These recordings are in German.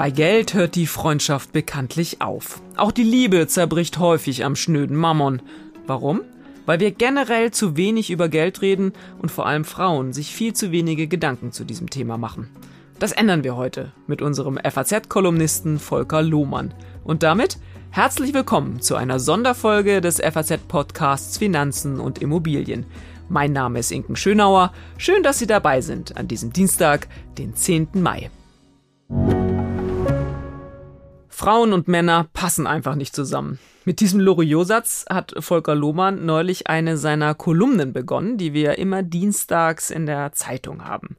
Bei Geld hört die Freundschaft bekanntlich auf. Auch die Liebe zerbricht häufig am schnöden Mammon. Warum? Weil wir generell zu wenig über Geld reden und vor allem Frauen sich viel zu wenige Gedanken zu diesem Thema machen. Das ändern wir heute mit unserem FAZ-Kolumnisten Volker Lohmann. Und damit herzlich willkommen zu einer Sonderfolge des FAZ-Podcasts Finanzen und Immobilien. Mein Name ist Inken Schönauer. Schön, dass Sie dabei sind an diesem Dienstag, den 10. Mai. Frauen und Männer passen einfach nicht zusammen. Mit diesem Loriot-Satz hat Volker Lohmann neulich eine seiner Kolumnen begonnen, die wir immer dienstags in der Zeitung haben.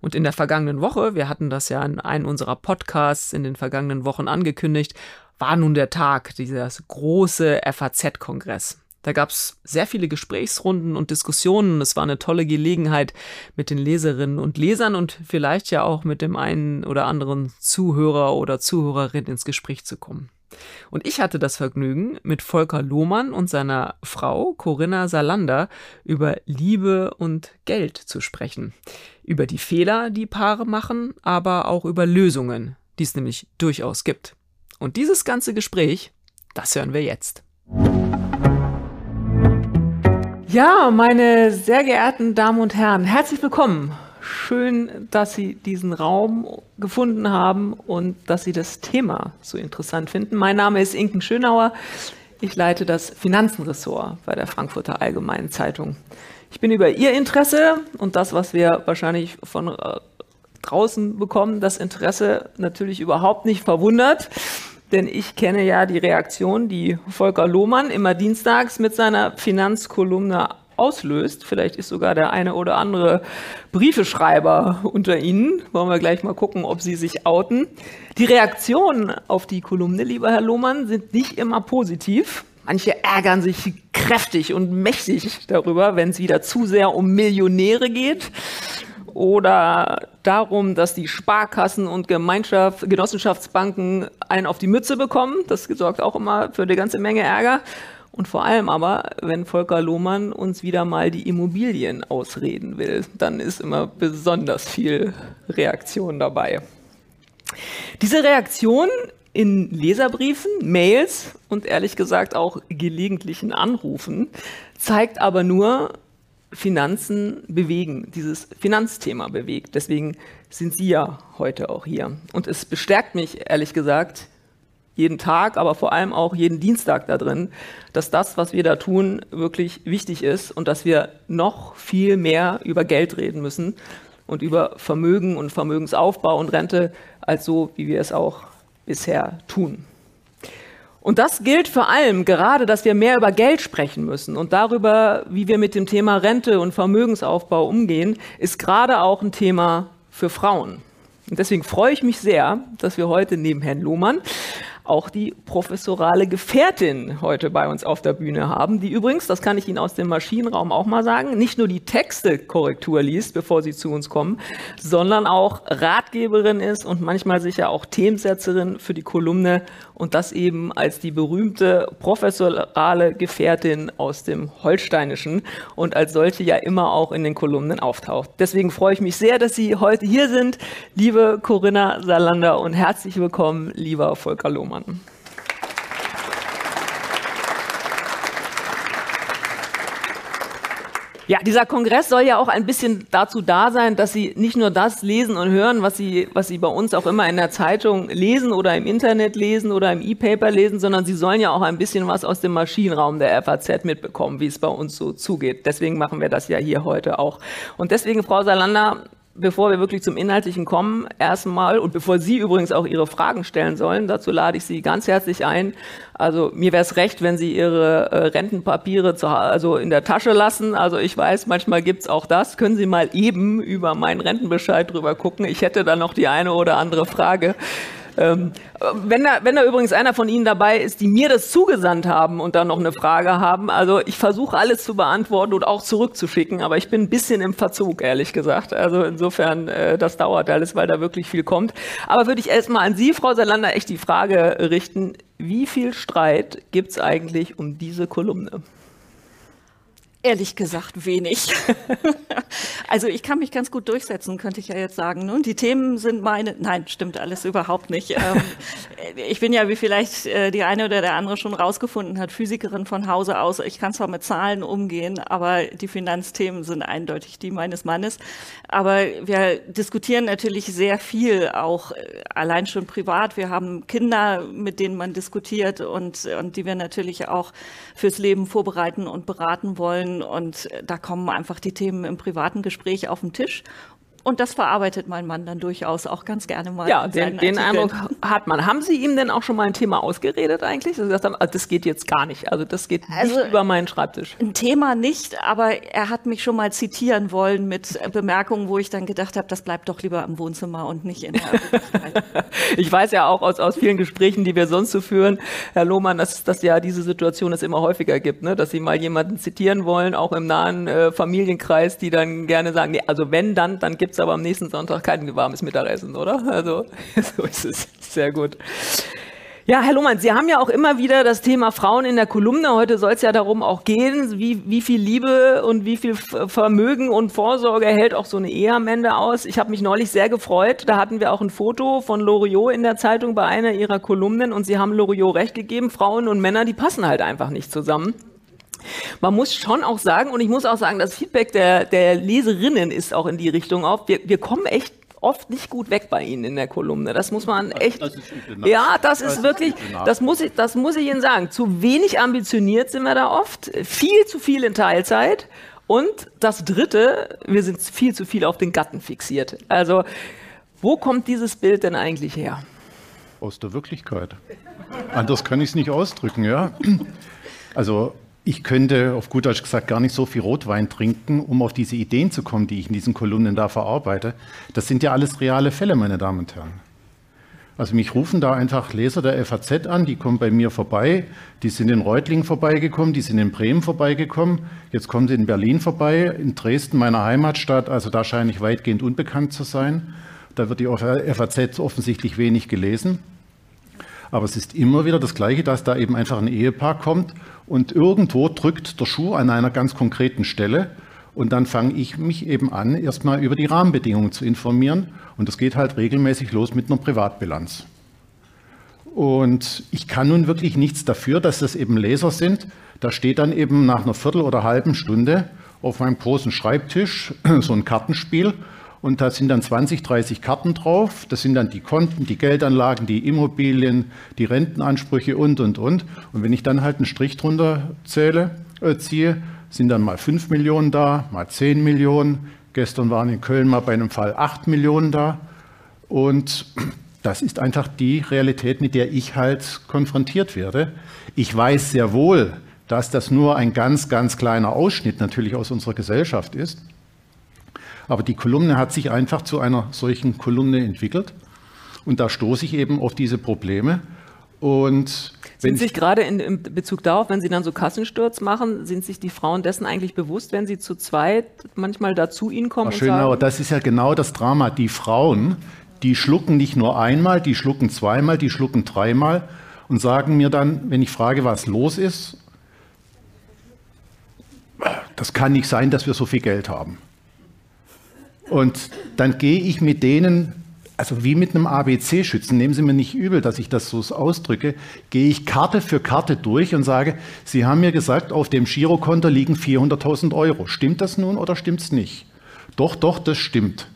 Und in der vergangenen Woche, wir hatten das ja in einem unserer Podcasts in den vergangenen Wochen angekündigt, war nun der Tag, dieser große FAZ-Kongress. Da gab es sehr viele Gesprächsrunden und Diskussionen. Es war eine tolle Gelegenheit, mit den Leserinnen und Lesern und vielleicht ja auch mit dem einen oder anderen Zuhörer oder Zuhörerin ins Gespräch zu kommen. Und ich hatte das Vergnügen, mit Volker Lohmann und seiner Frau Corinna Salander über Liebe und Geld zu sprechen. Über die Fehler, die Paare machen, aber auch über Lösungen, die es nämlich durchaus gibt. Und dieses ganze Gespräch, das hören wir jetzt. Ja, meine sehr geehrten Damen und Herren, herzlich willkommen. Schön, dass Sie diesen Raum gefunden haben und dass Sie das Thema so interessant finden. Mein Name ist Inken Schönauer. Ich leite das Finanzenressort bei der Frankfurter Allgemeinen Zeitung. Ich bin über Ihr Interesse und das, was wir wahrscheinlich von äh, draußen bekommen, das Interesse natürlich überhaupt nicht verwundert denn ich kenne ja die Reaktion, die Volker Lohmann immer dienstags mit seiner Finanzkolumne auslöst. Vielleicht ist sogar der eine oder andere Briefeschreiber unter Ihnen. Wollen wir gleich mal gucken, ob Sie sich outen. Die Reaktionen auf die Kolumne, lieber Herr Lohmann, sind nicht immer positiv. Manche ärgern sich kräftig und mächtig darüber, wenn es wieder zu sehr um Millionäre geht oder darum, dass die Sparkassen und Gemeinschaft, Genossenschaftsbanken einen auf die Mütze bekommen. Das sorgt auch immer für eine ganze Menge Ärger. Und vor allem aber, wenn Volker Lohmann uns wieder mal die Immobilien ausreden will, dann ist immer besonders viel Reaktion dabei. Diese Reaktion in Leserbriefen, Mails und ehrlich gesagt auch gelegentlichen Anrufen zeigt aber nur, Finanzen bewegen, dieses Finanzthema bewegt. Deswegen sind Sie ja heute auch hier. Und es bestärkt mich, ehrlich gesagt, jeden Tag, aber vor allem auch jeden Dienstag da drin, dass das, was wir da tun, wirklich wichtig ist und dass wir noch viel mehr über Geld reden müssen und über Vermögen und Vermögensaufbau und Rente, als so, wie wir es auch bisher tun. Und das gilt vor allem gerade, dass wir mehr über Geld sprechen müssen und darüber, wie wir mit dem Thema Rente und Vermögensaufbau umgehen, ist gerade auch ein Thema für Frauen. Und deswegen freue ich mich sehr, dass wir heute neben Herrn Lohmann auch die professorale Gefährtin heute bei uns auf der Bühne haben, die übrigens, das kann ich Ihnen aus dem Maschinenraum auch mal sagen, nicht nur die Texte Korrektur liest, bevor sie zu uns kommen, sondern auch Ratgeberin ist und manchmal sicher auch Themensetzerin für die Kolumne und das eben als die berühmte professorale Gefährtin aus dem Holsteinischen und als solche ja immer auch in den Kolumnen auftaucht. Deswegen freue ich mich sehr, dass Sie heute hier sind, liebe Corinna Salander und herzlich willkommen, lieber Volker Lohmann. Mann. Ja, dieser Kongress soll ja auch ein bisschen dazu da sein, dass Sie nicht nur das lesen und hören, was Sie, was Sie bei uns auch immer in der Zeitung lesen oder im Internet lesen oder im E-Paper lesen, sondern Sie sollen ja auch ein bisschen was aus dem Maschinenraum der FAZ mitbekommen, wie es bei uns so zugeht. Deswegen machen wir das ja hier heute auch. Und deswegen, Frau Salander, bevor wir wirklich zum Inhaltlichen kommen, erstmal und bevor Sie übrigens auch Ihre Fragen stellen sollen, dazu lade ich Sie ganz herzlich ein. Also mir wäre es recht, wenn Sie Ihre äh, Rentenpapiere zu, also in der Tasche lassen. Also ich weiß, manchmal gibt's auch das. Können Sie mal eben über meinen Rentenbescheid drüber gucken. Ich hätte da noch die eine oder andere Frage. Ähm, wenn, da, wenn da übrigens einer von Ihnen dabei ist, die mir das zugesandt haben und dann noch eine Frage haben, also ich versuche alles zu beantworten und auch zurückzuschicken, aber ich bin ein bisschen im Verzug, ehrlich gesagt. Also insofern, äh, das dauert alles, weil da wirklich viel kommt. Aber würde ich erstmal an Sie, Frau Salander, echt die Frage richten, wie viel Streit gibt es eigentlich um diese Kolumne? Ehrlich gesagt wenig. also ich kann mich ganz gut durchsetzen, könnte ich ja jetzt sagen. Ne? Die Themen sind meine. Nein, stimmt alles überhaupt nicht. Ähm, ich bin ja, wie vielleicht äh, die eine oder der andere schon rausgefunden hat, Physikerin von Hause aus. Ich kann zwar mit Zahlen umgehen, aber die Finanzthemen sind eindeutig die meines Mannes. Aber wir diskutieren natürlich sehr viel, auch äh, allein schon privat. Wir haben Kinder, mit denen man diskutiert und, und die wir natürlich auch fürs Leben vorbereiten und beraten wollen und da kommen einfach die Themen im privaten Gespräch auf den Tisch. Und das verarbeitet mein Mann dann durchaus auch ganz gerne mal. Ja, den, den Eindruck hat man. Haben Sie ihm denn auch schon mal ein Thema ausgeredet eigentlich? Dass Sie gesagt haben, also das geht jetzt gar nicht. Also das geht also nicht über meinen Schreibtisch. Ein Thema nicht, aber er hat mich schon mal zitieren wollen mit Bemerkungen, wo ich dann gedacht habe, das bleibt doch lieber im Wohnzimmer und nicht in der Öffentlichkeit. ich weiß ja auch aus, aus vielen Gesprächen, die wir sonst so führen, Herr Lohmann, dass, dass ja diese Situation es immer häufiger gibt, ne? dass Sie mal jemanden zitieren wollen, auch im nahen äh, Familienkreis, die dann gerne sagen, nee, also wenn dann, dann gibt es aber am nächsten Sonntag kein warmes Mittagessen, oder? Also so ist es. Sehr gut. Ja, Herr Lohmann, Sie haben ja auch immer wieder das Thema Frauen in der Kolumne. Heute soll es ja darum auch gehen, wie, wie viel Liebe und wie viel Vermögen und Vorsorge hält auch so eine Ehe am Ende aus. Ich habe mich neulich sehr gefreut. Da hatten wir auch ein Foto von Loriot in der Zeitung bei einer ihrer Kolumnen und Sie haben Loriot recht gegeben. Frauen und Männer, die passen halt einfach nicht zusammen. Man muss schon auch sagen, und ich muss auch sagen, das Feedback der, der Leserinnen ist auch in die Richtung auf. Wir, wir kommen echt oft nicht gut weg bei Ihnen in der Kolumne. Das muss man echt. Das ja, das ist wirklich, das muss ich, das muss ich Ihnen sagen. Zu wenig ambitioniert sind wir da oft, viel zu viel in Teilzeit. Und das Dritte, wir sind viel zu viel auf den Gatten fixiert. Also, wo kommt dieses Bild denn eigentlich her? Aus der Wirklichkeit. Anders kann ich es nicht ausdrücken, ja. Also ich könnte auf gut Deutsch gesagt gar nicht so viel Rotwein trinken, um auf diese Ideen zu kommen, die ich in diesen Kolumnen da verarbeite. Das sind ja alles reale Fälle, meine Damen und Herren. Also mich rufen da einfach Leser der FAZ an, die kommen bei mir vorbei, die sind in Reutlingen vorbeigekommen, die sind in Bremen vorbeigekommen, jetzt kommen sie in Berlin vorbei, in Dresden, meiner Heimatstadt, also da scheine ich weitgehend unbekannt zu sein. Da wird die FAZ offensichtlich wenig gelesen. Aber es ist immer wieder das Gleiche, dass da eben einfach ein Ehepaar kommt und irgendwo drückt der Schuh an einer ganz konkreten Stelle und dann fange ich mich eben an, erstmal über die Rahmenbedingungen zu informieren und das geht halt regelmäßig los mit einer Privatbilanz. Und ich kann nun wirklich nichts dafür, dass das eben Leser sind. Da steht dann eben nach einer Viertel oder halben Stunde auf meinem großen Schreibtisch so ein Kartenspiel und da sind dann 20, 30 Karten drauf. Das sind dann die Konten, die Geldanlagen, die Immobilien, die Rentenansprüche und, und, und. Und wenn ich dann halt einen Strich drunter zähle, äh, ziehe, sind dann mal 5 Millionen da, mal 10 Millionen. Gestern waren in Köln mal bei einem Fall 8 Millionen da. Und das ist einfach die Realität, mit der ich halt konfrontiert werde. Ich weiß sehr wohl, dass das nur ein ganz, ganz kleiner Ausschnitt natürlich aus unserer Gesellschaft ist. Aber die Kolumne hat sich einfach zu einer solchen Kolumne entwickelt. Und da stoße ich eben auf diese Probleme. Und sind sich gerade in, in, Bezug darauf, wenn Sie dann so Kassensturz machen, sind sich die Frauen dessen eigentlich bewusst, wenn sie zu zweit manchmal dazu Ihnen kommen? Ach, schön, und sagen, das ist ja genau das Drama. Die Frauen, die schlucken nicht nur einmal, die schlucken zweimal, die schlucken dreimal und sagen mir dann, wenn ich frage, was los ist, das kann nicht sein, dass wir so viel Geld haben. Und dann gehe ich mit denen, also wie mit einem ABC-Schützen, nehmen Sie mir nicht übel, dass ich das so ausdrücke, gehe ich Karte für Karte durch und sage, Sie haben mir gesagt, auf dem Girokonto liegen 400.000 Euro. Stimmt das nun oder stimmt es nicht? Doch, doch, das stimmt.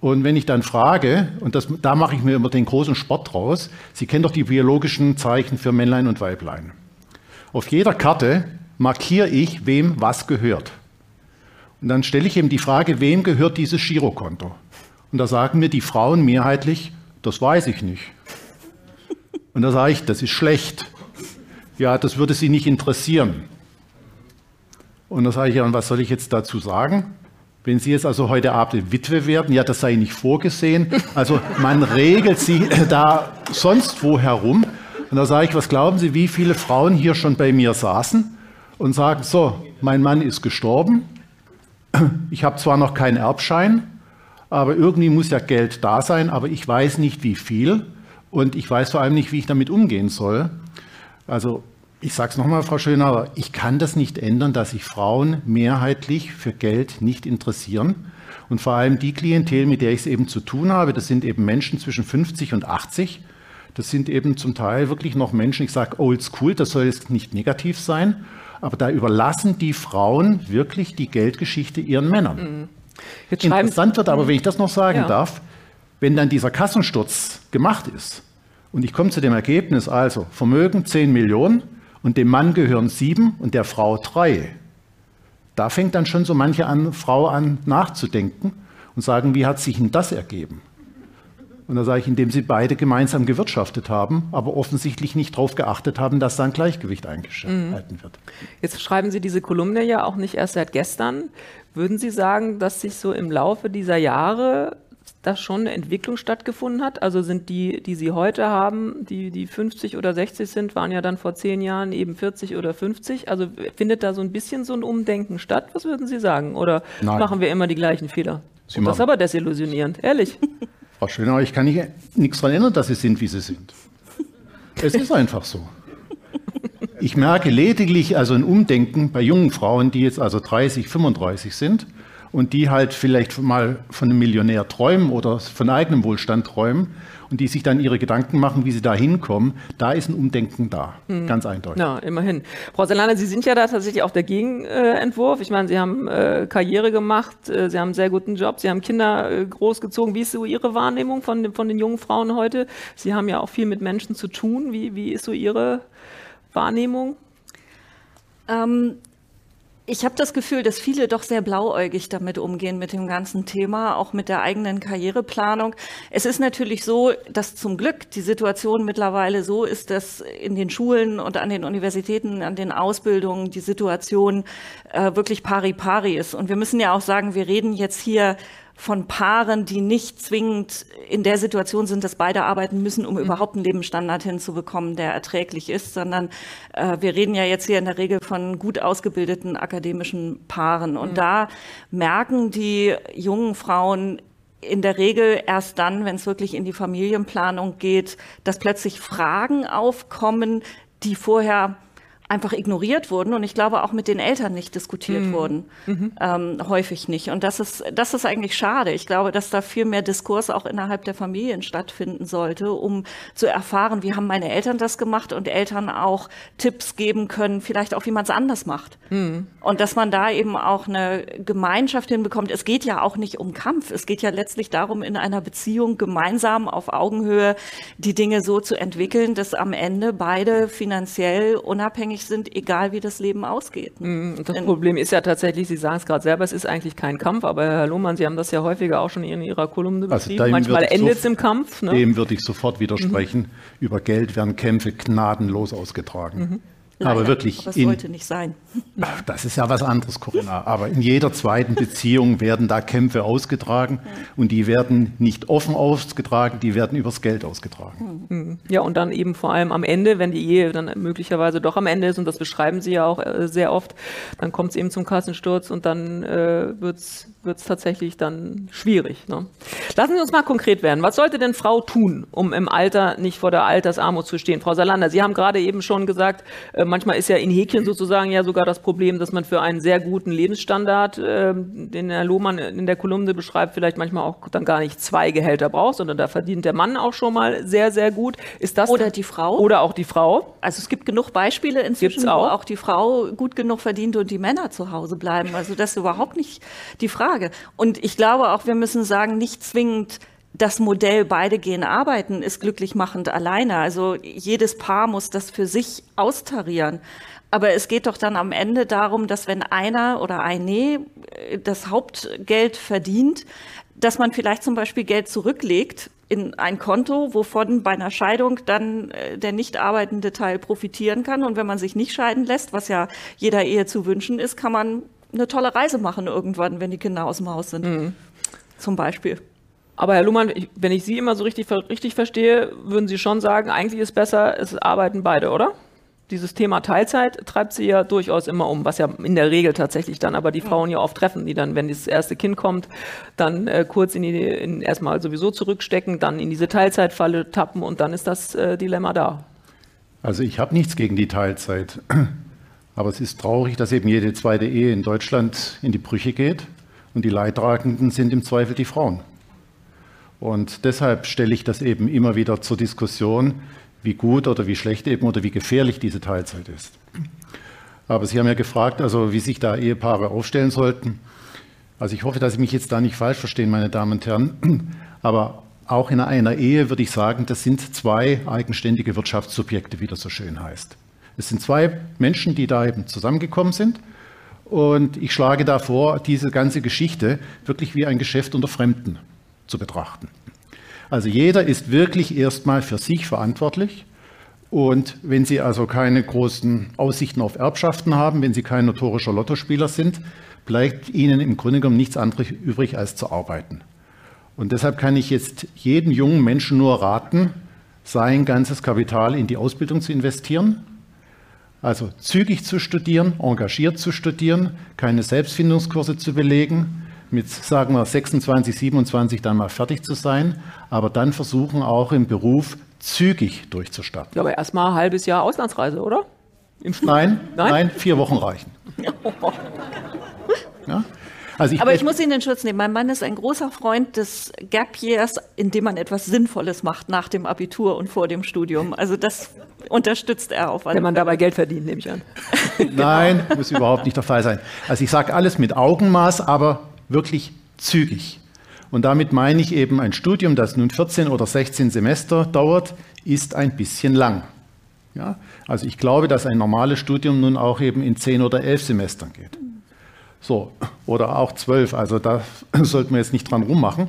Und wenn ich dann frage, und das, da mache ich mir immer den großen Sport draus, Sie kennen doch die biologischen Zeichen für Männlein und Weiblein. Auf jeder Karte markiere ich, wem was gehört. Und dann stelle ich ihm die Frage, wem gehört dieses Girokonto? Und da sagen mir die Frauen mehrheitlich, das weiß ich nicht. Und da sage ich, das ist schlecht. Ja, das würde sie nicht interessieren. Und da sage ich, und was soll ich jetzt dazu sagen? Wenn Sie jetzt also heute Abend Witwe werden, ja, das sei nicht vorgesehen. Also man regelt sie da sonst wo herum. Und da sage ich, was glauben Sie, wie viele Frauen hier schon bei mir saßen und sagen, so, mein Mann ist gestorben, ich habe zwar noch keinen Erbschein, aber irgendwie muss ja Geld da sein, aber ich weiß nicht wie viel und ich weiß vor allem nicht, wie ich damit umgehen soll. Also Ich sage es nochmal, Frau Schönauer, ich kann das nicht ändern, dass sich Frauen mehrheitlich für Geld nicht interessieren. Und vor allem die Klientel, mit der ich es eben zu tun habe, das sind eben Menschen zwischen 50 und 80. Das sind eben zum Teil wirklich noch Menschen, ich sage old school, das soll jetzt nicht negativ sein, aber da überlassen die Frauen wirklich die Geldgeschichte ihren Männern. Mhm. Interessant wird aber, wenn ich das noch sagen ja. darf, wenn dann dieser Kassensturz gemacht ist und ich komme zu dem Ergebnis, also Vermögen 10 Millionen und dem Mann gehören sieben und der Frau drei, da fängt dann schon so manche an, Frau an nachzudenken und sagen, wie hat sich denn das ergeben? Und da sage ich, indem sie beide gemeinsam gewirtschaftet haben, aber offensichtlich nicht darauf geachtet haben, dass da ein Gleichgewicht eingehalten mhm. wird. Jetzt schreiben Sie diese Kolumne ja auch nicht erst seit gestern. Würden Sie sagen, dass sich so im Laufe dieser Jahre da schon eine Entwicklung stattgefunden hat? Also sind die, die Sie heute haben, die, die 50 oder 60 sind, waren ja dann vor zehn Jahren eben 40 oder 50. Also findet da so ein bisschen so ein Umdenken statt? Was würden Sie sagen? Oder Nein. machen wir immer die gleichen Fehler? Sie das ist aber desillusionierend, ehrlich. Frau Schönauer, ich kann nicht, nichts daran ändern, dass Sie sind, wie Sie sind. Es ist einfach so. Ich merke lediglich also ein Umdenken bei jungen Frauen, die jetzt also 30, 35 sind und die halt vielleicht mal von einem Millionär träumen oder von eigenem Wohlstand träumen und die sich dann ihre Gedanken machen, wie sie da hinkommen, da ist ein Umdenken da, mhm. ganz eindeutig. Ja, immerhin. Frau Selane, Sie sind ja da tatsächlich auch der Gegenentwurf. Ich meine, Sie haben äh, Karriere gemacht, äh, Sie haben einen sehr guten Job, Sie haben Kinder äh, großgezogen. Wie ist so Ihre Wahrnehmung von, von den jungen Frauen heute? Sie haben ja auch viel mit Menschen zu tun. Wie, wie ist so Ihre Wahrnehmung? Ähm, ich habe das Gefühl, dass viele doch sehr blauäugig damit umgehen mit dem ganzen Thema, auch mit der eigenen Karriereplanung. Es ist natürlich so, dass zum Glück die Situation mittlerweile so ist, dass in den Schulen und an den Universitäten, an den Ausbildungen die Situation äh, wirklich pari pari ist. Und wir müssen ja auch sagen, wir reden jetzt hier von Paaren, die nicht zwingend in der Situation sind, dass beide arbeiten müssen, um mhm. überhaupt einen Lebensstandard hinzubekommen, der erträglich ist, sondern äh, wir reden ja jetzt hier in der Regel von gut ausgebildeten akademischen Paaren. Und mhm. da merken die jungen Frauen in der Regel erst dann, wenn es wirklich in die Familienplanung geht, dass plötzlich Fragen aufkommen, die vorher einfach ignoriert wurden und ich glaube auch mit den Eltern nicht diskutiert mhm. wurden, mhm. Ähm, häufig nicht. Und das ist, das ist eigentlich schade. Ich glaube, dass da viel mehr Diskurs auch innerhalb der Familien stattfinden sollte, um zu erfahren, wie haben meine Eltern das gemacht und Eltern auch Tipps geben können, vielleicht auch, wie man es anders macht. Mhm. Und dass man da eben auch eine Gemeinschaft hinbekommt. Es geht ja auch nicht um Kampf. Es geht ja letztlich darum, in einer Beziehung gemeinsam auf Augenhöhe die Dinge so zu entwickeln, dass am Ende beide finanziell unabhängig glücklich sind, egal wie das Leben ausgeht. Mhm, das Problem ist ja tatsächlich, Sie sagen es gerade selber, es ist eigentlich kein Kampf, aber Herr Lohmann, Sie haben das ja häufiger auch schon in Ihrer Kolumne also beschrieben. Also Manchmal endet es im Kampf. Ne? Dem würde ich sofort widersprechen. Mhm. Über Geld werden Kämpfe gnadenlos ausgetragen. Mhm. Leider, aber wirklich. Aber es in, sollte nicht sein. Das ist ja was anderes, Corinna. Aber in jeder zweiten Beziehung werden da Kämpfe ausgetragen und die werden nicht offen ausgetragen, die werden übers Geld ausgetragen. Hm. Ja, und dann eben vor allem am Ende, wenn die Ehe dann möglicherweise doch am Ende ist, und das beschreiben Sie ja auch äh, sehr oft, dann kommt es eben zum Kassensturz und dann äh, wird es tatsächlich dann schwierig. Ne? Lassen Sie uns mal konkret werden. Was sollte denn Frau tun, um im Alter nicht vor der Altersarmut zu stehen? Frau Salander, Sie haben gerade eben schon gesagt, äh, manchmal ist ja in Häkchen sozusagen ja sogar das Problem, dass man für einen sehr guten Lebensstandard, äh, den Herr Lohmann in der Kolumne beschreibt, vielleicht manchmal auch dann gar nicht zwei Gehälter braucht, sondern da verdient der Mann auch schon mal sehr, sehr gut. Ist das oder die Frau? Oder auch die Frau? Also es gibt genug Beispiele inzwischen, auch? wo auch die Frau gut genug verdient und die Männer zu Hause bleiben. Also das ist überhaupt nicht die Frage. Frage. Und ich glaube auch, wir müssen sagen, nicht zwingend das Modell beide gehen arbeiten ist glücklich machend alleine. Also jedes Paar muss das für sich austarieren. Aber es geht doch dann am Ende darum, dass wenn einer oder eine äh, das Hauptgeld verdient, dass man vielleicht zum Beispiel Geld zurücklegt in ein Konto, wovon bei einer Scheidung dann äh, der nicht arbeitende Teil profitieren kann. Und wenn man sich nicht scheiden lässt, was ja jeder Ehe zu wünschen ist, kann man eine tolle Reise machen irgendwann, wenn die Kinder aus dem Haus sind. Mhm. Zum Beispiel. Aber Herr Luhmann, wenn ich Sie immer so richtig, richtig verstehe, würden Sie schon sagen, eigentlich ist besser, es arbeiten beide, oder? Dieses Thema Teilzeit treibt Sie ja durchaus immer um, was ja in der Regel tatsächlich dann aber die Frauen ja oft treffen, die dann, wenn das erste Kind kommt, dann äh, kurz in die, in, erstmal sowieso zurückstecken, dann in diese Teilzeitfalle tappen und dann ist das äh, Dilemma da. Also ich habe nichts gegen die Teilzeit. Aber es ist traurig, dass eben jede zweite Ehe in Deutschland in die Brüche geht und die Leidtragenden sind im Zweifel die Frauen. Und deshalb stelle ich das eben immer wieder zur Diskussion, wie gut oder wie schlecht eben oder wie gefährlich diese Teilzeit ist. Aber Sie haben ja gefragt, also wie sich da Ehepaare aufstellen sollten. Also ich hoffe, dass Sie mich jetzt da nicht falsch verstehen, meine Damen und Herren. Aber auch in einer Ehe würde ich sagen, das sind zwei eigenständige Wirtschaftssubjekte, wie das so schön heißt. Es sind zwei Menschen, die da eben zusammengekommen sind. Und ich schlage da vor, diese ganze Geschichte wirklich wie ein Geschäft unter Fremden zu betrachten. Also jeder ist wirklich erstmal für sich verantwortlich. Und wenn Sie also keine großen Aussichten auf Erbschaften haben, wenn Sie kein notorischer Lottospieler sind, bleibt Ihnen im Grunde genommen nichts anderes übrig, als zu arbeiten. Und deshalb kann ich jetzt jedem jungen Menschen nur raten, sein ganzes Kapital in die Ausbildung zu investieren. Also zügig zu studieren, engagiert zu studieren, keine Selbstfindungskurse zu belegen, mit, sagen wir, 26, 27 dann mal fertig zu sein, aber dann versuchen auch im Beruf zügig durchzustarten. Ja, aber erstmal ein halbes Jahr Auslandsreise, oder? Nein, nein, nein, vier Wochen reichen. Ja? Also ich Aber ich muss ihn in Schutz nehmen. Mein Mann ist ein großer Freund des Gap Years, in dem man etwas Sinnvolles macht nach dem Abitur und vor dem Studium. Also das unterstützt er auf Wenn man dabei Geld verdient, nehme ich an. Nein, muss überhaupt nicht der Fall sein. Also ich sage alles mit Augenmaß, aber wirklich zügig. Und damit meine ich eben, ein Studium, das nun 14 oder 16 Semester dauert, ist ein bisschen lang. Ja? Also ich glaube, dass ein normales Studium nun auch eben in 10 oder 11 Semestern geht. So, oder auch 12, also da sollten wir jetzt nicht dran rummachen.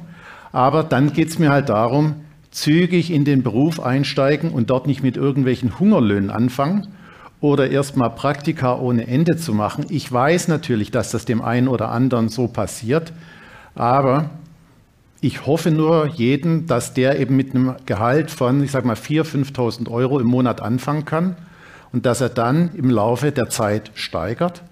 Aber dann geht es mir halt darum, zügig in den Beruf einsteigen und dort nicht mit irgendwelchen Hungerlöhnen anfangen oder erstmal Praktika ohne Ende zu machen. Ich weiß natürlich, dass das dem einen oder anderen so passiert, aber ich hoffe nur jeden, dass der eben mit einem Gehalt von, ich sage mal, 4.000, 5.000 Euro im Monat anfangen kann und dass er dann im Laufe der Zeit steigert.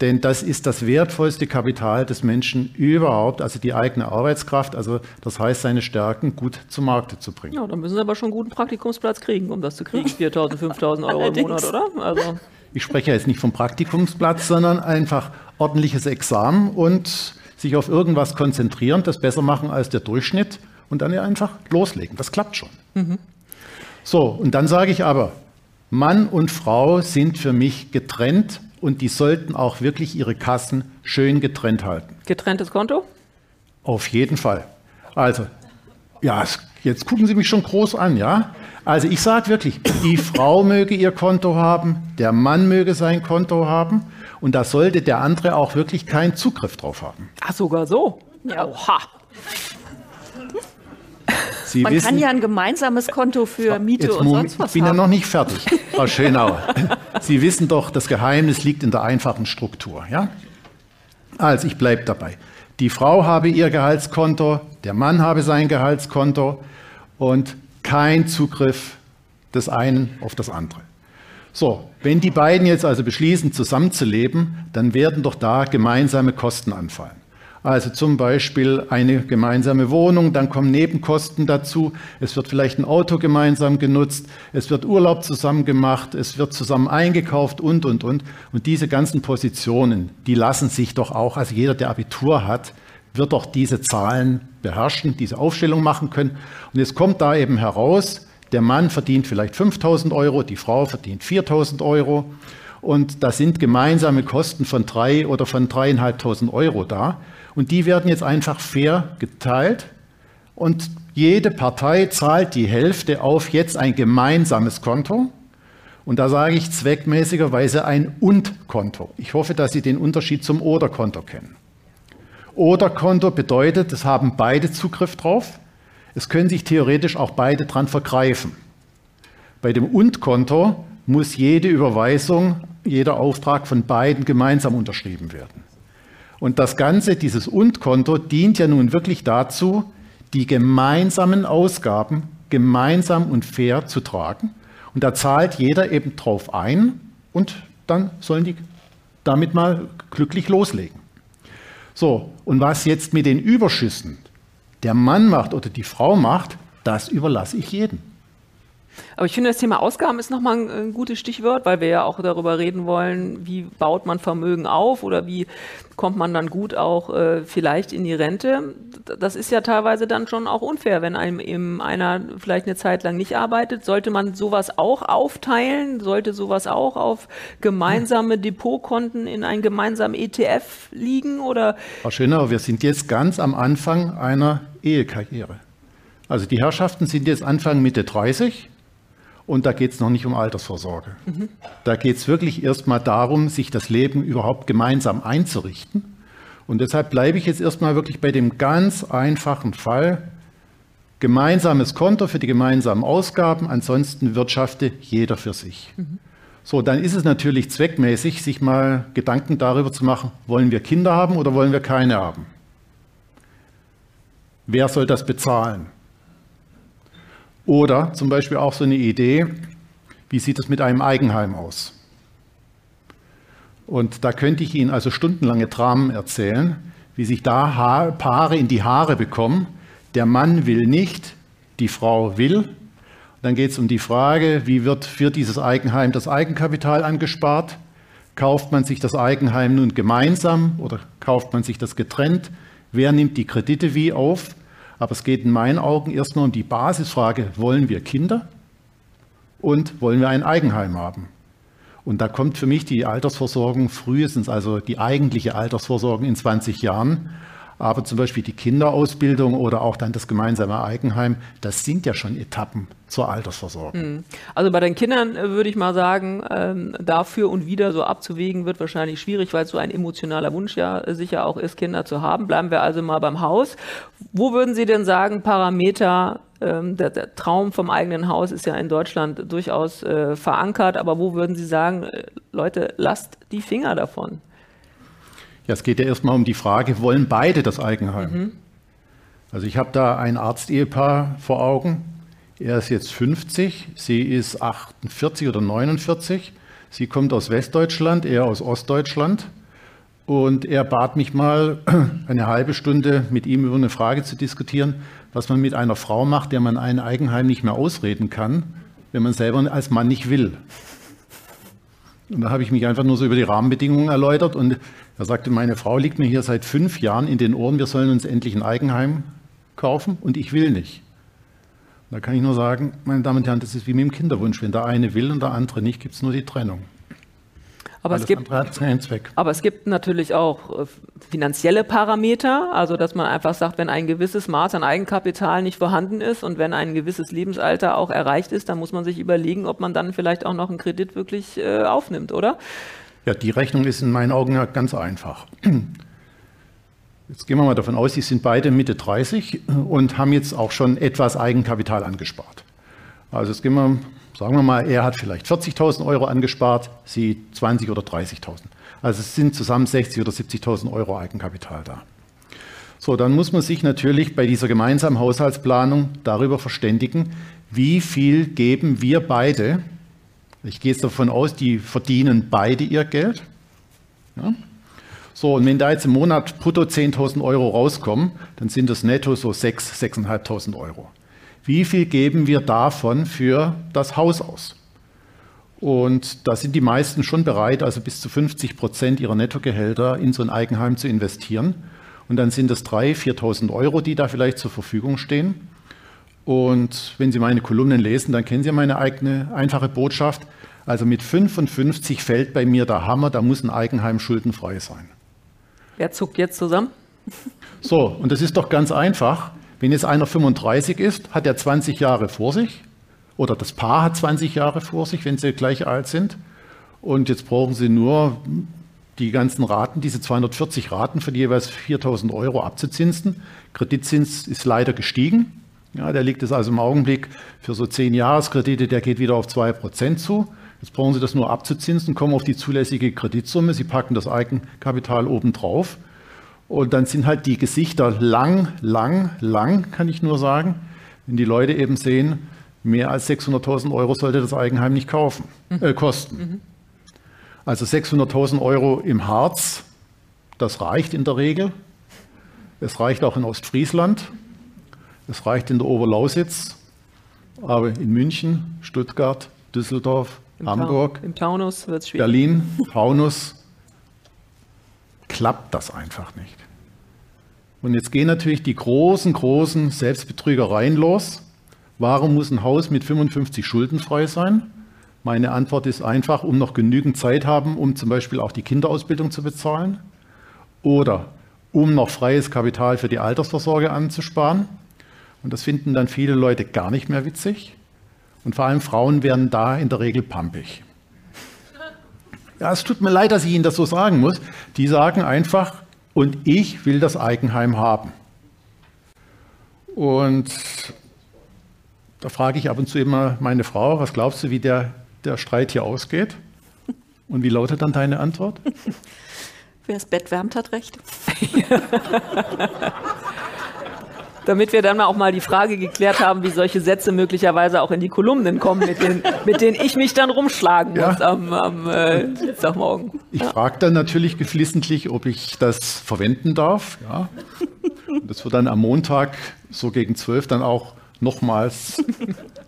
Denn das ist das wertvollste Kapital des Menschen überhaupt, also die eigene Arbeitskraft, also das heißt, seine Stärken gut zum Markte zu bringen. Ja, dann müssen Sie aber schon einen guten Praktikumsplatz kriegen, um das zu kriegen. 4.000, 5.000 Euro im Monat, oder? Also. Ich spreche jetzt nicht vom Praktikumsplatz, sondern einfach ordentliches Examen und sich auf irgendwas konzentrieren, das besser machen als der Durchschnitt und dann ja einfach loslegen. Das klappt schon. Mhm. So, und dann sage ich aber, Mann und Frau sind für mich getrennt und die sollten auch wirklich ihre Kassen schön getrennt halten. Getrenntes Konto? Auf jeden Fall. Also, ja, jetzt gucken Sie mich schon groß an, ja? Also ich sage wirklich, die Frau möge ihr Konto haben, der Mann möge sein Konto haben und da sollte der andere auch wirklich keinen Zugriff drauf haben. Ach, sogar so? Ja. Oha. Sie Man wissen, kann ja ein gemeinsames Konto für Miete und sonst was Ich bin haben. ja noch nicht fertig, Frau Schönauer. Sie wissen doch, das Geheimnis liegt in der einfachen Struktur. Ja? Also ich bleibe dabei. Die Frau habe ihr Gehaltskonto, der Mann habe sein Gehaltskonto und kein Zugriff des einen auf das andere. So, wenn die beiden jetzt also beschließen, zusammenzuleben, dann werden doch da gemeinsame Kosten anfallen. Also zum Beispiel eine gemeinsame Wohnung, dann kommen Nebenkosten dazu, es wird vielleicht ein Auto gemeinsam genutzt, es wird Urlaub zusammen gemacht, es wird zusammen eingekauft und, und, und. Und diese ganzen Positionen, die lassen sich doch auch, also jeder, der Abitur hat, wird doch diese Zahlen beherrschen, diese Aufstellung machen können. Und es kommt da eben heraus, der Mann verdient vielleicht 5000 Euro, die Frau verdient 4000 Euro. Und da sind gemeinsame Kosten von drei oder von dreieinhalbtausend Euro da. Und die werden jetzt einfach fair geteilt. Und jede Partei zahlt die Hälfte auf jetzt ein gemeinsames Konto. Und da sage ich zweckmäßigerweise ein Und-Konto. Ich hoffe, dass Sie den Unterschied zum Oder-Konto kennen. Oder-Konto bedeutet, es haben beide Zugriff drauf. Es können sich theoretisch auch beide dran vergreifen. Bei dem Und-Konto muss jede Überweisung, jeder Auftrag von beiden gemeinsam unterschrieben werden. Und das Ganze, dieses Und-Konto, dient ja nun wirklich dazu, die gemeinsamen Ausgaben gemeinsam und fair zu tragen. Und da zahlt jeder eben drauf ein und dann sollen die damit mal glücklich loslegen. So, und was jetzt mit den Überschüssen der Mann macht oder die Frau macht, das überlasse ich jedem. Aber ich finde, das Thema Ausgaben ist nochmal ein, ein gutes Stichwort, weil wir ja auch darüber reden wollen, wie baut man Vermögen auf oder wie kommt man dann gut auch äh, vielleicht in die Rente. Das ist ja teilweise dann schon auch unfair, wenn einem eben einer vielleicht eine Zeit lang nicht arbeitet. Sollte man sowas auch aufteilen? Sollte sowas auch auf gemeinsame Depotkonten in ein gemeinsamen ETF liegen? Oder? Frau Schönauer, wir sind jetzt ganz am Anfang einer Ehekarriere. Also die Herrschaften sind jetzt Anfang Mitte 30 und da geht es noch nicht um Altersvorsorge. Mhm. Da geht es wirklich erstmal darum, sich das Leben überhaupt gemeinsam einzurichten. Und deshalb bleibe ich jetzt erstmal wirklich bei dem ganz einfachen Fall. Gemeinsames Konto für die gemeinsamen Ausgaben, ansonsten wirtschafte jeder für sich. Mhm. So, dann ist es natürlich zweckmäßig, sich mal Gedanken darüber zu machen, wollen wir Kinder haben oder wollen wir keine haben? Wer soll das bezahlen? Oder zum Beispiel auch so eine Idee, wie sieht es mit einem Eigenheim aus? Und da könnte ich Ihnen also stundenlange Dramen erzählen, wie sich da Paare in die Haare bekommen. Der Mann will nicht, die Frau will. Dann geht es um die Frage, wie wird für dieses Eigenheim das Eigenkapital angespart? Kauft man sich das Eigenheim nun gemeinsam oder kauft man sich das getrennt? Wer nimmt die Kredite wie auf? Aber es geht in meinen Augen erstmal um die Basisfrage, wollen wir Kinder und wollen wir ein Eigenheim haben? Und da kommt für mich die Altersversorgung frühestens, also die eigentliche Altersversorgung in 20 Jahren, aber zum Beispiel die Kinderausbildung oder auch dann das gemeinsame Eigenheim, das sind ja schon Etappen zur Altersversorgung. Hm. Also bei den Kindern äh, würde ich mal sagen, ähm, dafür und wieder so abzuwägen wird wahrscheinlich schwierig, weil es so ein emotionaler Wunsch ja sicher auch ist, Kinder zu haben. Bleiben wir also mal beim Haus. Wo würden Sie denn sagen, Parameter ähm, der, der, Traum vom eigenen Haus ist ja in Deutschland durchaus äh, verankert, aber wo würden Sie sagen, äh, Leute, lasst die Finger davon? Ja, es geht ja erstmal um die Frage, wollen beide das Eigenheim? Mhm. Also ich habe da ein Arztehepaar vor Augen. Er ist jetzt 50, sie ist 48 oder 49. Sie kommt aus Westdeutschland, er aus Ostdeutschland. Und er bat mich mal, eine halbe Stunde mit ihm über eine Frage zu diskutieren, was man mit einer Frau macht, der man ein Eigenheim nicht mehr ausreden kann, wenn man selber als Mann nicht will. Und da habe ich mich einfach nur so über die Rahmenbedingungen erläutert und er sagte, meine Frau liegt mir hier seit fünf Jahren in den Ohren, wir sollen uns endlich ein Eigenheim kaufen und ich will nicht. Da kann ich nur sagen, meine Damen und Herren, das ist wie mit dem Kinderwunsch. Wenn der eine will und der andere nicht, gibt es nur die Trennung. Aber es, gibt, aber es gibt natürlich auch äh, finanzielle Parameter, also dass man einfach sagt, wenn ein gewisses Maß an Eigenkapital nicht vorhanden ist und wenn ein gewisses Lebensalter auch erreicht ist, dann muss man sich überlegen, ob man dann vielleicht auch noch einen Kredit wirklich äh, aufnimmt, oder? Ja, die Rechnung ist in meinen Augen ganz einfach. Jetzt gehen wir mal davon aus, Sie sind beide Mitte 30 und haben jetzt auch schon etwas Eigenkapital angespart. Also jetzt gehen wir, sagen wir mal, er hat vielleicht 40.000 Euro angespart, Sie 20 oder 30.000. Also es sind zusammen 60 oder 70.000 Euro Eigenkapital da. So, dann muss man sich natürlich bei dieser gemeinsamen Haushaltsplanung darüber verständigen, wie viel geben wir beide ich gehe jetzt davon aus, die verdienen beide ihr Geld. Ja? So, und wenn da jetzt im Monat brutto 10.000 Euro rauskommen, dann sind das netto so 6.000, 6.500 Euro. Wie viel geben wir davon für das Haus aus? Und da sind die meisten schon bereit, also bis zu 50 Prozent ihrer Nettogehälter in so ein Eigenheim zu investieren. Und dann sind es 3.000, 4.000 Euro, die da vielleicht zur Verfügung stehen. Und wenn Sie meine Kolumnen lesen, dann kennen Sie meine eigene einfache Botschaft. Also mit 55 fällt bei mir der Hammer, da muss ein Eigenheim schuldenfrei sein. Wer zuckt jetzt zusammen? So, und das ist doch ganz einfach. Wenn jetzt einer 35 ist, hat er 20 Jahre vor sich. Oder das Paar hat 20 Jahre vor sich, wenn sie gleich alt sind. Und jetzt brauchen sie nur die ganzen Raten, diese 240 Raten für die jeweils 4000 Euro abzuzinsen. Kreditzins ist leider gestiegen. Ja, der liegt es also im Augenblick für so 10 Jahreskredite, der geht wieder auf 2% zu. Jetzt brauchen Sie das nur abzuzinsen, kommen auf die zulässige Kreditsumme, Sie packen das Eigenkapital oben drauf und dann sind halt die Gesichter lang, lang, lang, kann ich nur sagen, wenn die Leute eben sehen, mehr als 600.000 Euro sollte das Eigenheim nicht kaufen, mhm. äh, kosten. Mhm. Also 600.000 Euro im Harz, das reicht in der Regel. Es reicht auch in Ostfriesland. Es reicht in der Oberlausitz aber in München, Stuttgart, Düsseldorf, Im Hamburg, Taunus. Berlin, Taunus, klappt das einfach nicht. Und jetzt gehen natürlich die großen, großen Selbstbetrügereien los. Warum muss ein Haus mit 55 schuldenfrei sein? Meine Antwort ist einfach, um noch genügend Zeit haben, um zum Beispiel auch die Kinderausbildung zu bezahlen oder um noch freies Kapital für die Altersvorsorge anzusparen. Und das finden dann viele Leute gar nicht mehr witzig. Und vor allem Frauen werden da in der Regel pampig. Ja, es tut mir leid, dass ich Ihnen das so sagen muss. Die sagen einfach, und ich will das Eigenheim haben. Und da frage ich ab und zu immer meine Frau, was glaubst du, wie der, der Streit hier ausgeht? Und wie lautet dann deine Antwort? Wer das Bett wärmt, hat recht. Damit wir dann auch mal die Frage geklärt haben, wie solche Sätze möglicherweise auch in die Kolumnen kommen, mit denen, mit denen ich mich dann rumschlagen muss Ja. am, am äh, Dienstagmorgen. Ich frage dann natürlich geflissentlich, ob ich das verwenden darf. Ja. Und das wird dann am Montag so gegen zwölf dann auch nochmals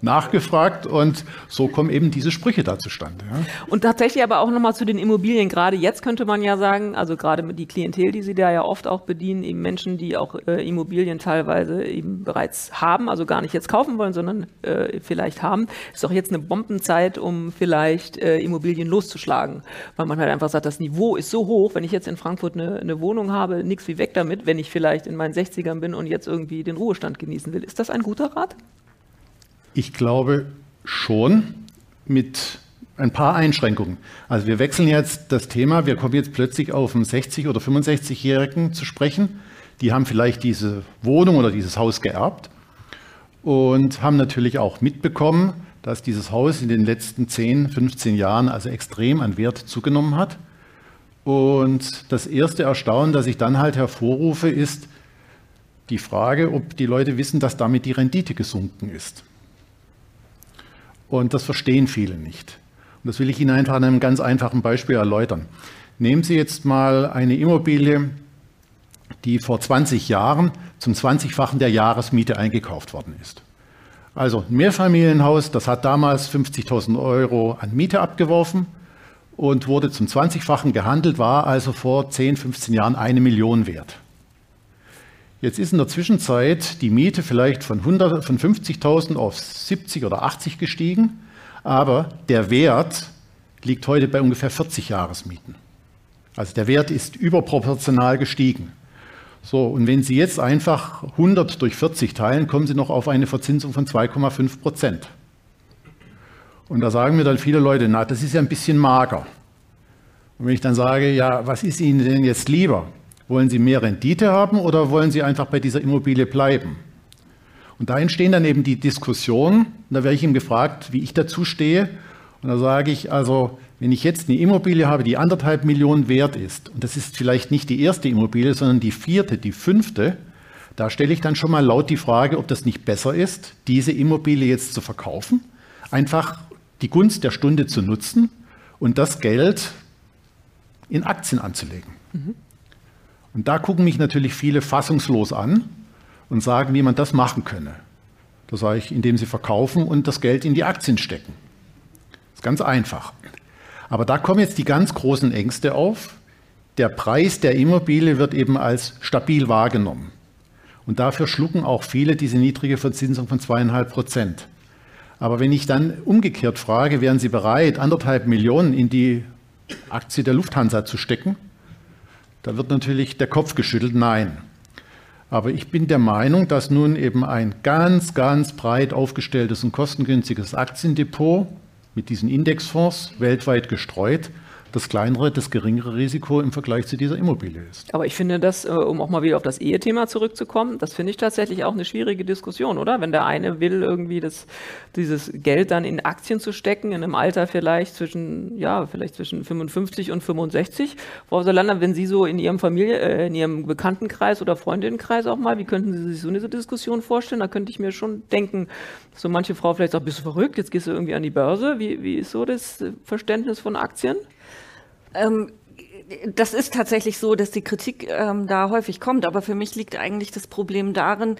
nachgefragt und so kommen eben diese Sprüche da zustande. Ja. Und tatsächlich aber auch nochmal zu den Immobilien. Gerade jetzt könnte man ja sagen, also gerade die Klientel, die Sie da ja oft auch bedienen, eben Menschen, die auch äh, Immobilien teilweise eben bereits haben, also gar nicht jetzt kaufen wollen, sondern äh, vielleicht haben, ist doch jetzt eine Bombenzeit, um vielleicht äh, Immobilien loszuschlagen. Weil man halt einfach sagt, das Niveau ist so hoch, wenn ich jetzt in Frankfurt eine, eine Wohnung habe, nichts wie weg damit, wenn ich vielleicht in meinen 60ern bin und jetzt irgendwie den Ruhestand genießen will. Ist das ein guter Rat? Ich glaube schon mit ein paar Einschränkungen. Also wir wechseln jetzt das Thema, wir kommen jetzt plötzlich auf einen 60- oder 65-Jährigen zu sprechen. Die haben vielleicht diese Wohnung oder dieses Haus geerbt und haben natürlich auch mitbekommen, dass dieses Haus in den letzten 10, 15 Jahren also extrem an Wert zugenommen hat. Und das erste Erstaunen, das ich dann halt hervorrufe, ist die Frage, ob die Leute wissen, dass damit die Rendite gesunken ist. Und das verstehen viele nicht. Und das will ich Ihnen einfach an einem ganz einfachen Beispiel erläutern. Nehmen Sie jetzt mal eine Immobilie, die vor 20 Jahren zum 20-fachen der Jahresmiete eingekauft worden ist. Also ein Mehrfamilienhaus, das hat damals 50.000 Euro an Miete abgeworfen und wurde zum 20-fachen gehandelt, war also vor 10, 15 Jahren eine Million wert. Jetzt ist in der Zwischenzeit die Miete vielleicht von, 100 von 50.000 auf 70 oder 80 gestiegen, aber der Wert liegt heute bei ungefähr 40 Jahresmieten. Also der Wert ist überproportional gestiegen. So, und wenn Sie jetzt einfach 100 durch 40 teilen, kommen Sie noch auf eine Verzinsung von 2,5 Prozent. Und da sagen mir dann viele Leute, na, das ist ja ein bisschen mager. Und wenn ich dann sage, ja, was ist Ihnen denn jetzt lieber? Wollen Sie mehr Rendite haben oder wollen Sie einfach bei dieser Immobilie bleiben? Und da entstehen dann eben die Diskussionen. Da werde ich ihm gefragt, wie ich dazu stehe. Und da sage ich, also, wenn ich jetzt eine Immobilie habe, die anderthalb Millionen wert ist, und das ist vielleicht nicht die erste Immobilie, sondern die vierte, die fünfte, da stelle ich dann schon mal laut die Frage, ob das nicht besser ist, diese Immobilie jetzt zu verkaufen, einfach die Gunst der Stunde zu nutzen und das Geld in Aktien anzulegen. Und da gucken mich natürlich viele fassungslos an und sagen, wie man das machen könne. Das sage ich, indem sie verkaufen und das Geld in die Aktien stecken. Das ist ganz einfach. Aber da kommen jetzt die ganz großen Ängste auf. Der Preis der Immobilie wird eben als stabil wahrgenommen. Und dafür schlucken auch viele diese niedrige Verzinsung von zweieinhalb Prozent. Aber wenn ich dann umgekehrt frage, wären Sie bereit, anderthalb Millionen in die Aktie der Lufthansa zu stecken? Da wird natürlich der Kopf geschüttelt, nein. Aber ich bin der Meinung, dass nun eben ein ganz, ganz breit aufgestelltes und kostengünstiges Aktiendepot mit diesen Indexfonds weltweit gestreut das kleinere, das geringere Risiko im Vergleich zu dieser Immobilie ist. Aber ich finde das, äh, um auch mal wieder auf das Ehethema zurückzukommen, das finde ich tatsächlich auch eine schwierige Diskussion, oder? Wenn der eine will, irgendwie das, dieses Geld dann in Aktien zu stecken, in einem Alter vielleicht zwischen, ja, vielleicht zwischen 55 und 65. Frau Solander, wenn Sie so in Ihrem Familie, äh, in Ihrem Bekanntenkreis oder Freundinnenkreis auch mal, wie könnten Sie sich so eine Diskussion vorstellen? Da könnte ich mir schon denken, so manche Frau vielleicht sagt, bist du verrückt, jetzt gehst du irgendwie an die Börse. Wie, wie ist so das Verständnis von Aktien? Ähm, das ist tatsächlich so, dass die Kritik ähm, da häufig kommt, aber für mich liegt eigentlich das Problem darin,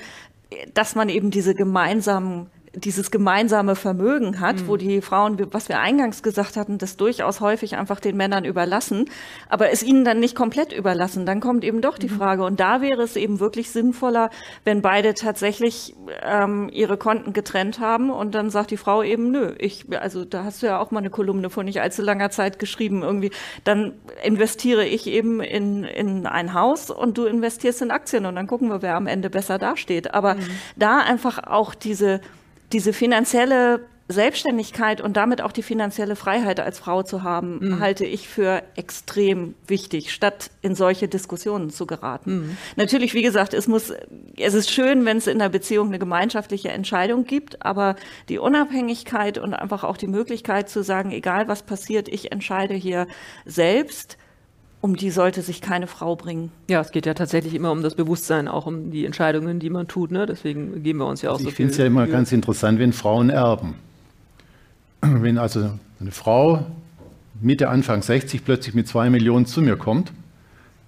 dass man eben diese gemeinsamen dieses gemeinsame Vermögen hat, mhm. wo die Frauen, was wir eingangs gesagt hatten, das durchaus häufig einfach den Männern überlassen, aber es ihnen dann nicht komplett überlassen, dann kommt eben doch die mhm. Frage. Und da wäre es eben wirklich sinnvoller, wenn beide tatsächlich ähm, ihre Konten getrennt haben und dann sagt die Frau eben, nö, ich, also da hast du ja auch mal eine Kolumne vor nicht allzu langer Zeit geschrieben, irgendwie, dann investiere ich eben in, in ein Haus und du investierst in Aktien und dann gucken wir, wer am Ende besser dasteht. Aber mhm. da einfach auch diese diese finanzielle Selbstständigkeit und damit auch die finanzielle Freiheit als Frau zu haben, mhm. halte ich für extrem wichtig, statt in solche Diskussionen zu geraten. Mhm. Natürlich, wie gesagt, es muss, es ist schön, wenn es in der Beziehung eine gemeinschaftliche Entscheidung gibt, aber die Unabhängigkeit und einfach auch die Möglichkeit zu sagen, egal was passiert, ich entscheide hier selbst, um die sollte sich keine Frau bringen. Ja, es geht ja tatsächlich immer um das Bewusstsein, auch um die Entscheidungen, die man tut. Ne? Deswegen geben wir uns ja auch also so Ich finde es ja immer ganz interessant, wenn Frauen erben. Wenn also eine Frau Mitte, Anfang 60 plötzlich mit zwei Millionen zu mir kommt,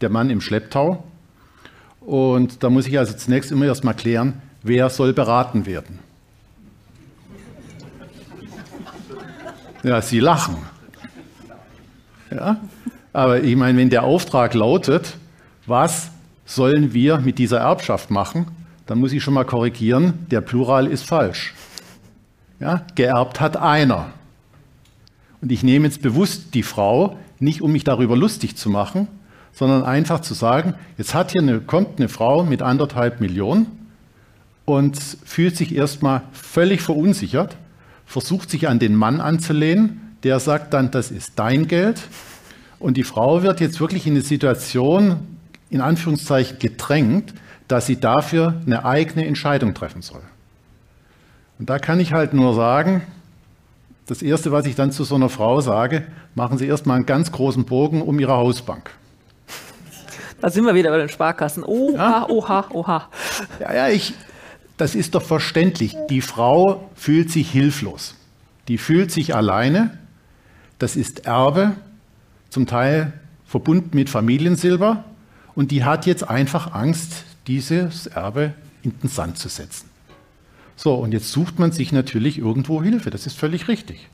der Mann im Schlepptau, und da muss ich also zunächst immer erst mal klären, wer soll beraten werden. Ja, Sie lachen. Ja, aber ich meine, wenn der Auftrag lautet, was sollen wir mit dieser Erbschaft machen, dann muss ich schon mal korrigieren, der Plural ist falsch. Ja, geerbt hat einer. Und ich nehme jetzt bewusst die Frau, nicht um mich darüber lustig zu machen, sondern einfach zu sagen, jetzt hat hier eine, kommt eine Frau mit anderthalb Millionen und fühlt sich erstmal völlig verunsichert, versucht sich an den Mann anzulehnen, der sagt dann, das ist dein Geld, und die Frau wird jetzt wirklich in eine Situation, in Anführungszeichen, gedrängt, dass sie dafür eine eigene Entscheidung treffen soll. Und da kann ich halt nur sagen, das Erste, was ich dann zu so einer Frau sage, machen Sie erstmal einen ganz großen Bogen um Ihre Hausbank. Da sind wir wieder bei den Sparkassen. Oha, ja? oha, oha. Ja, ja, ich, das ist doch verständlich. Die Frau fühlt sich hilflos. Die fühlt sich alleine. Das ist Erbe zum Teil verbunden mit Familiensilber. Und die hat jetzt einfach Angst, dieses Erbe in den Sand zu setzen. So, und jetzt sucht man sich natürlich irgendwo Hilfe. Das ist völlig richtig.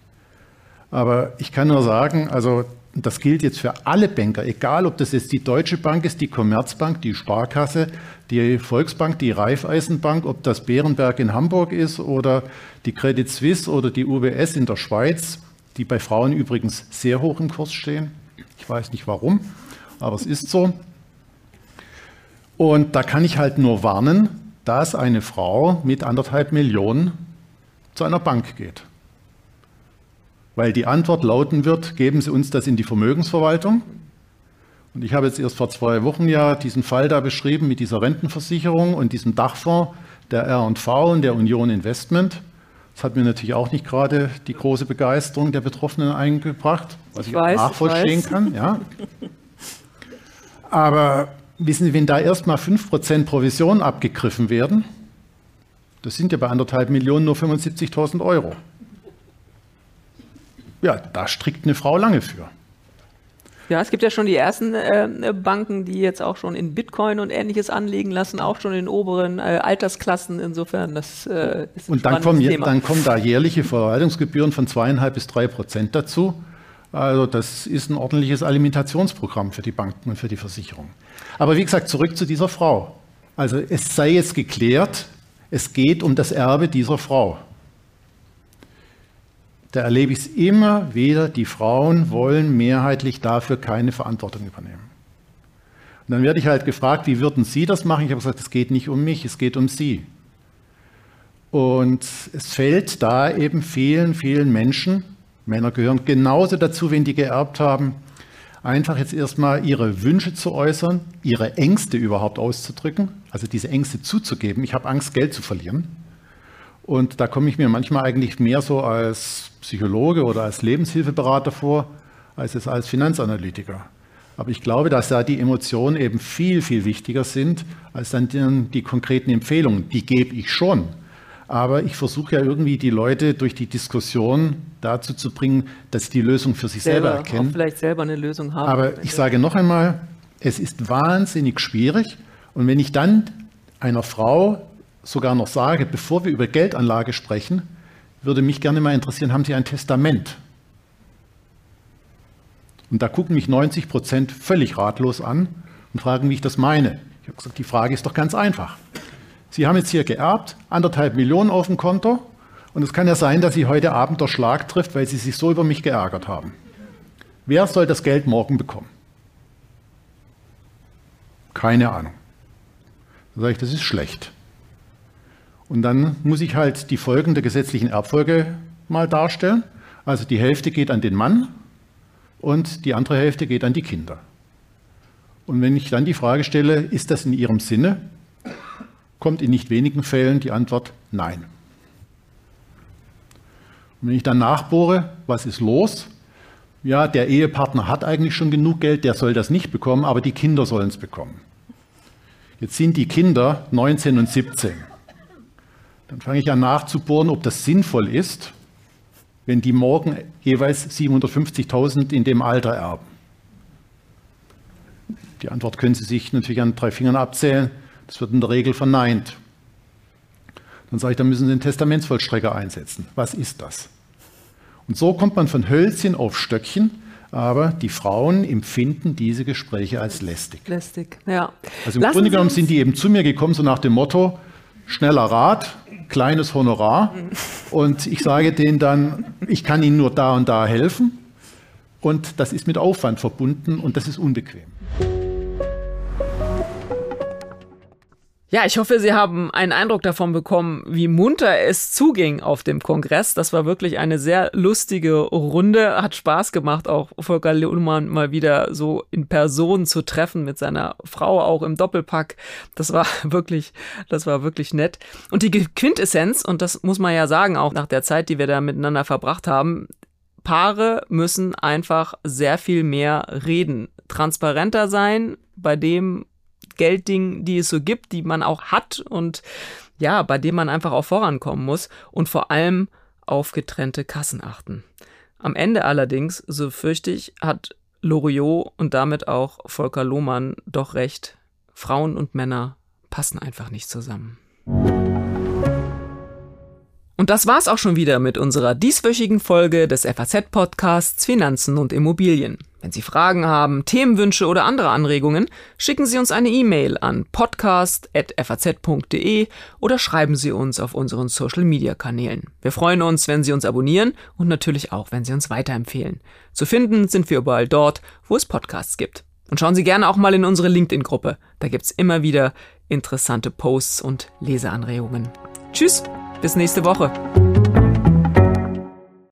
Aber ich kann nur sagen, also das gilt jetzt für alle Banker, egal ob das jetzt die Deutsche Bank ist, die Commerzbank, die Sparkasse, die Volksbank, die Raiffeisenbank, ob das Bärenberg in Hamburg ist oder die Credit Suisse oder die UBS in der Schweiz, die bei Frauen übrigens sehr hoch im Kurs stehen. Ich weiß nicht warum, aber es ist so. Und da kann ich halt nur warnen, dass eine Frau mit anderthalb Millionen zu einer Bank geht. Weil die Antwort lauten wird, geben Sie uns das in die Vermögensverwaltung. Und ich habe jetzt erst vor zwei Wochen ja diesen Fall da beschrieben mit dieser Rentenversicherung und diesem Dachfonds der R&V und der Union Investment. Das hat mir natürlich auch nicht gerade die große Begeisterung der Betroffenen eingebracht, was ich, ich weiß, nachvollziehen ich kann. Ja. Aber wissen Sie, wenn da erstmal 5% Provision abgegriffen werden, das sind ja bei anderthalb Millionen nur 75.000 Euro. Ja, da strickt eine Frau lange für. Ja, es gibt ja schon die ersten äh, Banken, die jetzt auch schon in Bitcoin und ähnliches anlegen lassen, auch schon in oberen äh, Altersklassen. Insofern, das äh, ist ein Und dann kommen, Thema. dann kommen da jährliche Verwaltungsgebühren von zweieinhalb bis drei Prozent dazu. Also das ist ein ordentliches Alimentationsprogramm für die Banken und für die Versicherung. Aber wie gesagt, zurück zu dieser Frau. Also es sei jetzt geklärt, es geht um das Erbe dieser Frau da erlebe ich es immer wieder, die Frauen wollen mehrheitlich dafür keine Verantwortung übernehmen. Und dann werde ich halt gefragt, wie würden Sie das machen? Ich habe gesagt, es geht nicht um mich, es geht um Sie. Und es fällt da eben vielen, vielen Menschen, Männer gehören genauso dazu, wenn die geerbt haben, einfach jetzt erstmal ihre Wünsche zu äußern, ihre Ängste überhaupt auszudrücken, also diese Ängste zuzugeben. Ich habe Angst, Geld zu verlieren. Und da komme ich mir manchmal eigentlich mehr so als Psychologe oder als Lebenshilfeberater vor, als es als Finanzanalytiker. Aber ich glaube, dass da die Emotionen eben viel, viel wichtiger sind als dann die, die konkreten Empfehlungen. Die gebe ich schon. Aber ich versuche ja irgendwie die Leute durch die Diskussion dazu zu bringen, dass sie die Lösung für sich selber, selber erkennen. Auch vielleicht selber eine Lösung haben. Aber ich sage noch einmal, es ist wahnsinnig schwierig. Und wenn ich dann einer Frau sogar noch sage, bevor wir über Geldanlage sprechen, würde mich gerne mal interessieren, haben Sie ein Testament? Und da gucken mich 90 Prozent völlig ratlos an und fragen, wie ich das meine. Ich habe gesagt, die Frage ist doch ganz einfach. Sie haben jetzt hier geerbt, anderthalb Millionen auf dem Konto und es kann ja sein, dass Sie heute Abend der Schlag trifft, weil Sie sich so über mich geärgert haben. Wer soll das Geld morgen bekommen? Keine Ahnung. Dann sage ich, das ist schlecht. Und dann muss ich halt die Folgen der gesetzlichen Erbfolge mal darstellen. Also die Hälfte geht an den Mann und die andere Hälfte geht an die Kinder. Und wenn ich dann die Frage stelle, ist das in Ihrem Sinne, kommt in nicht wenigen Fällen die Antwort Nein. Und wenn ich dann nachbohre, was ist los? Ja, der Ehepartner hat eigentlich schon genug Geld, der soll das nicht bekommen, aber die Kinder sollen es bekommen. Jetzt sind die Kinder 19 und 17. Dann fange ich an nachzubohren, ob das sinnvoll ist, wenn die morgen jeweils 750.000 in dem Alter erben. Die Antwort können Sie sich natürlich an drei Fingern abzählen. Das wird in der Regel verneint. Dann sage ich, dann müssen Sie den Testamentsvollstrecker einsetzen. Was ist das? Und so kommt man von Hölzchen auf Stöckchen, aber die Frauen empfinden diese Gespräche als lästig. Lästig, ja. Also im Lassen Grunde genommen sind die eben zu mir gekommen, so nach dem Motto, schneller Rat, kleines Honorar. Und ich sage denen dann, ich kann Ihnen nur da und da helfen. Und das ist mit Aufwand verbunden und das ist unbequem. Ja, ich hoffe, Sie haben einen Eindruck davon bekommen, wie munter es zuging auf dem Kongress. Das war wirklich eine sehr lustige Runde. Hat Spaß gemacht, auch Volker Lehmann mal wieder so in Person zu treffen mit seiner Frau auch im Doppelpack. Das war wirklich, das war wirklich nett. Und die Quintessenz, und das muss man ja sagen, auch nach der Zeit, die wir da miteinander verbracht haben, Paare müssen einfach sehr viel mehr reden, transparenter sein bei dem, Gelddingen, die es so gibt, die man auch hat und ja, bei dem man einfach auch vorankommen muss und vor allem auf getrennte Kassen achten. Am Ende allerdings, so fürchte ich, hat Loriot und damit auch Volker Lohmann doch recht. Frauen und Männer passen einfach nicht zusammen. Und das war's auch schon wieder mit unserer dieswöchigen Folge des FAZ-Podcasts Finanzen und Immobilien. Wenn Sie Fragen haben, Themenwünsche oder andere Anregungen, schicken Sie uns eine E-Mail an podcast.faz.de oder schreiben Sie uns auf unseren Social-Media-Kanälen. Wir freuen uns, wenn Sie uns abonnieren und natürlich auch, wenn Sie uns weiterempfehlen. Zu finden sind wir überall dort, wo es Podcasts gibt. Und schauen Sie gerne auch mal in unsere LinkedIn-Gruppe. Da gibt's immer wieder interessante Posts und Leseanregungen. Tschüss! Bis nächste Woche.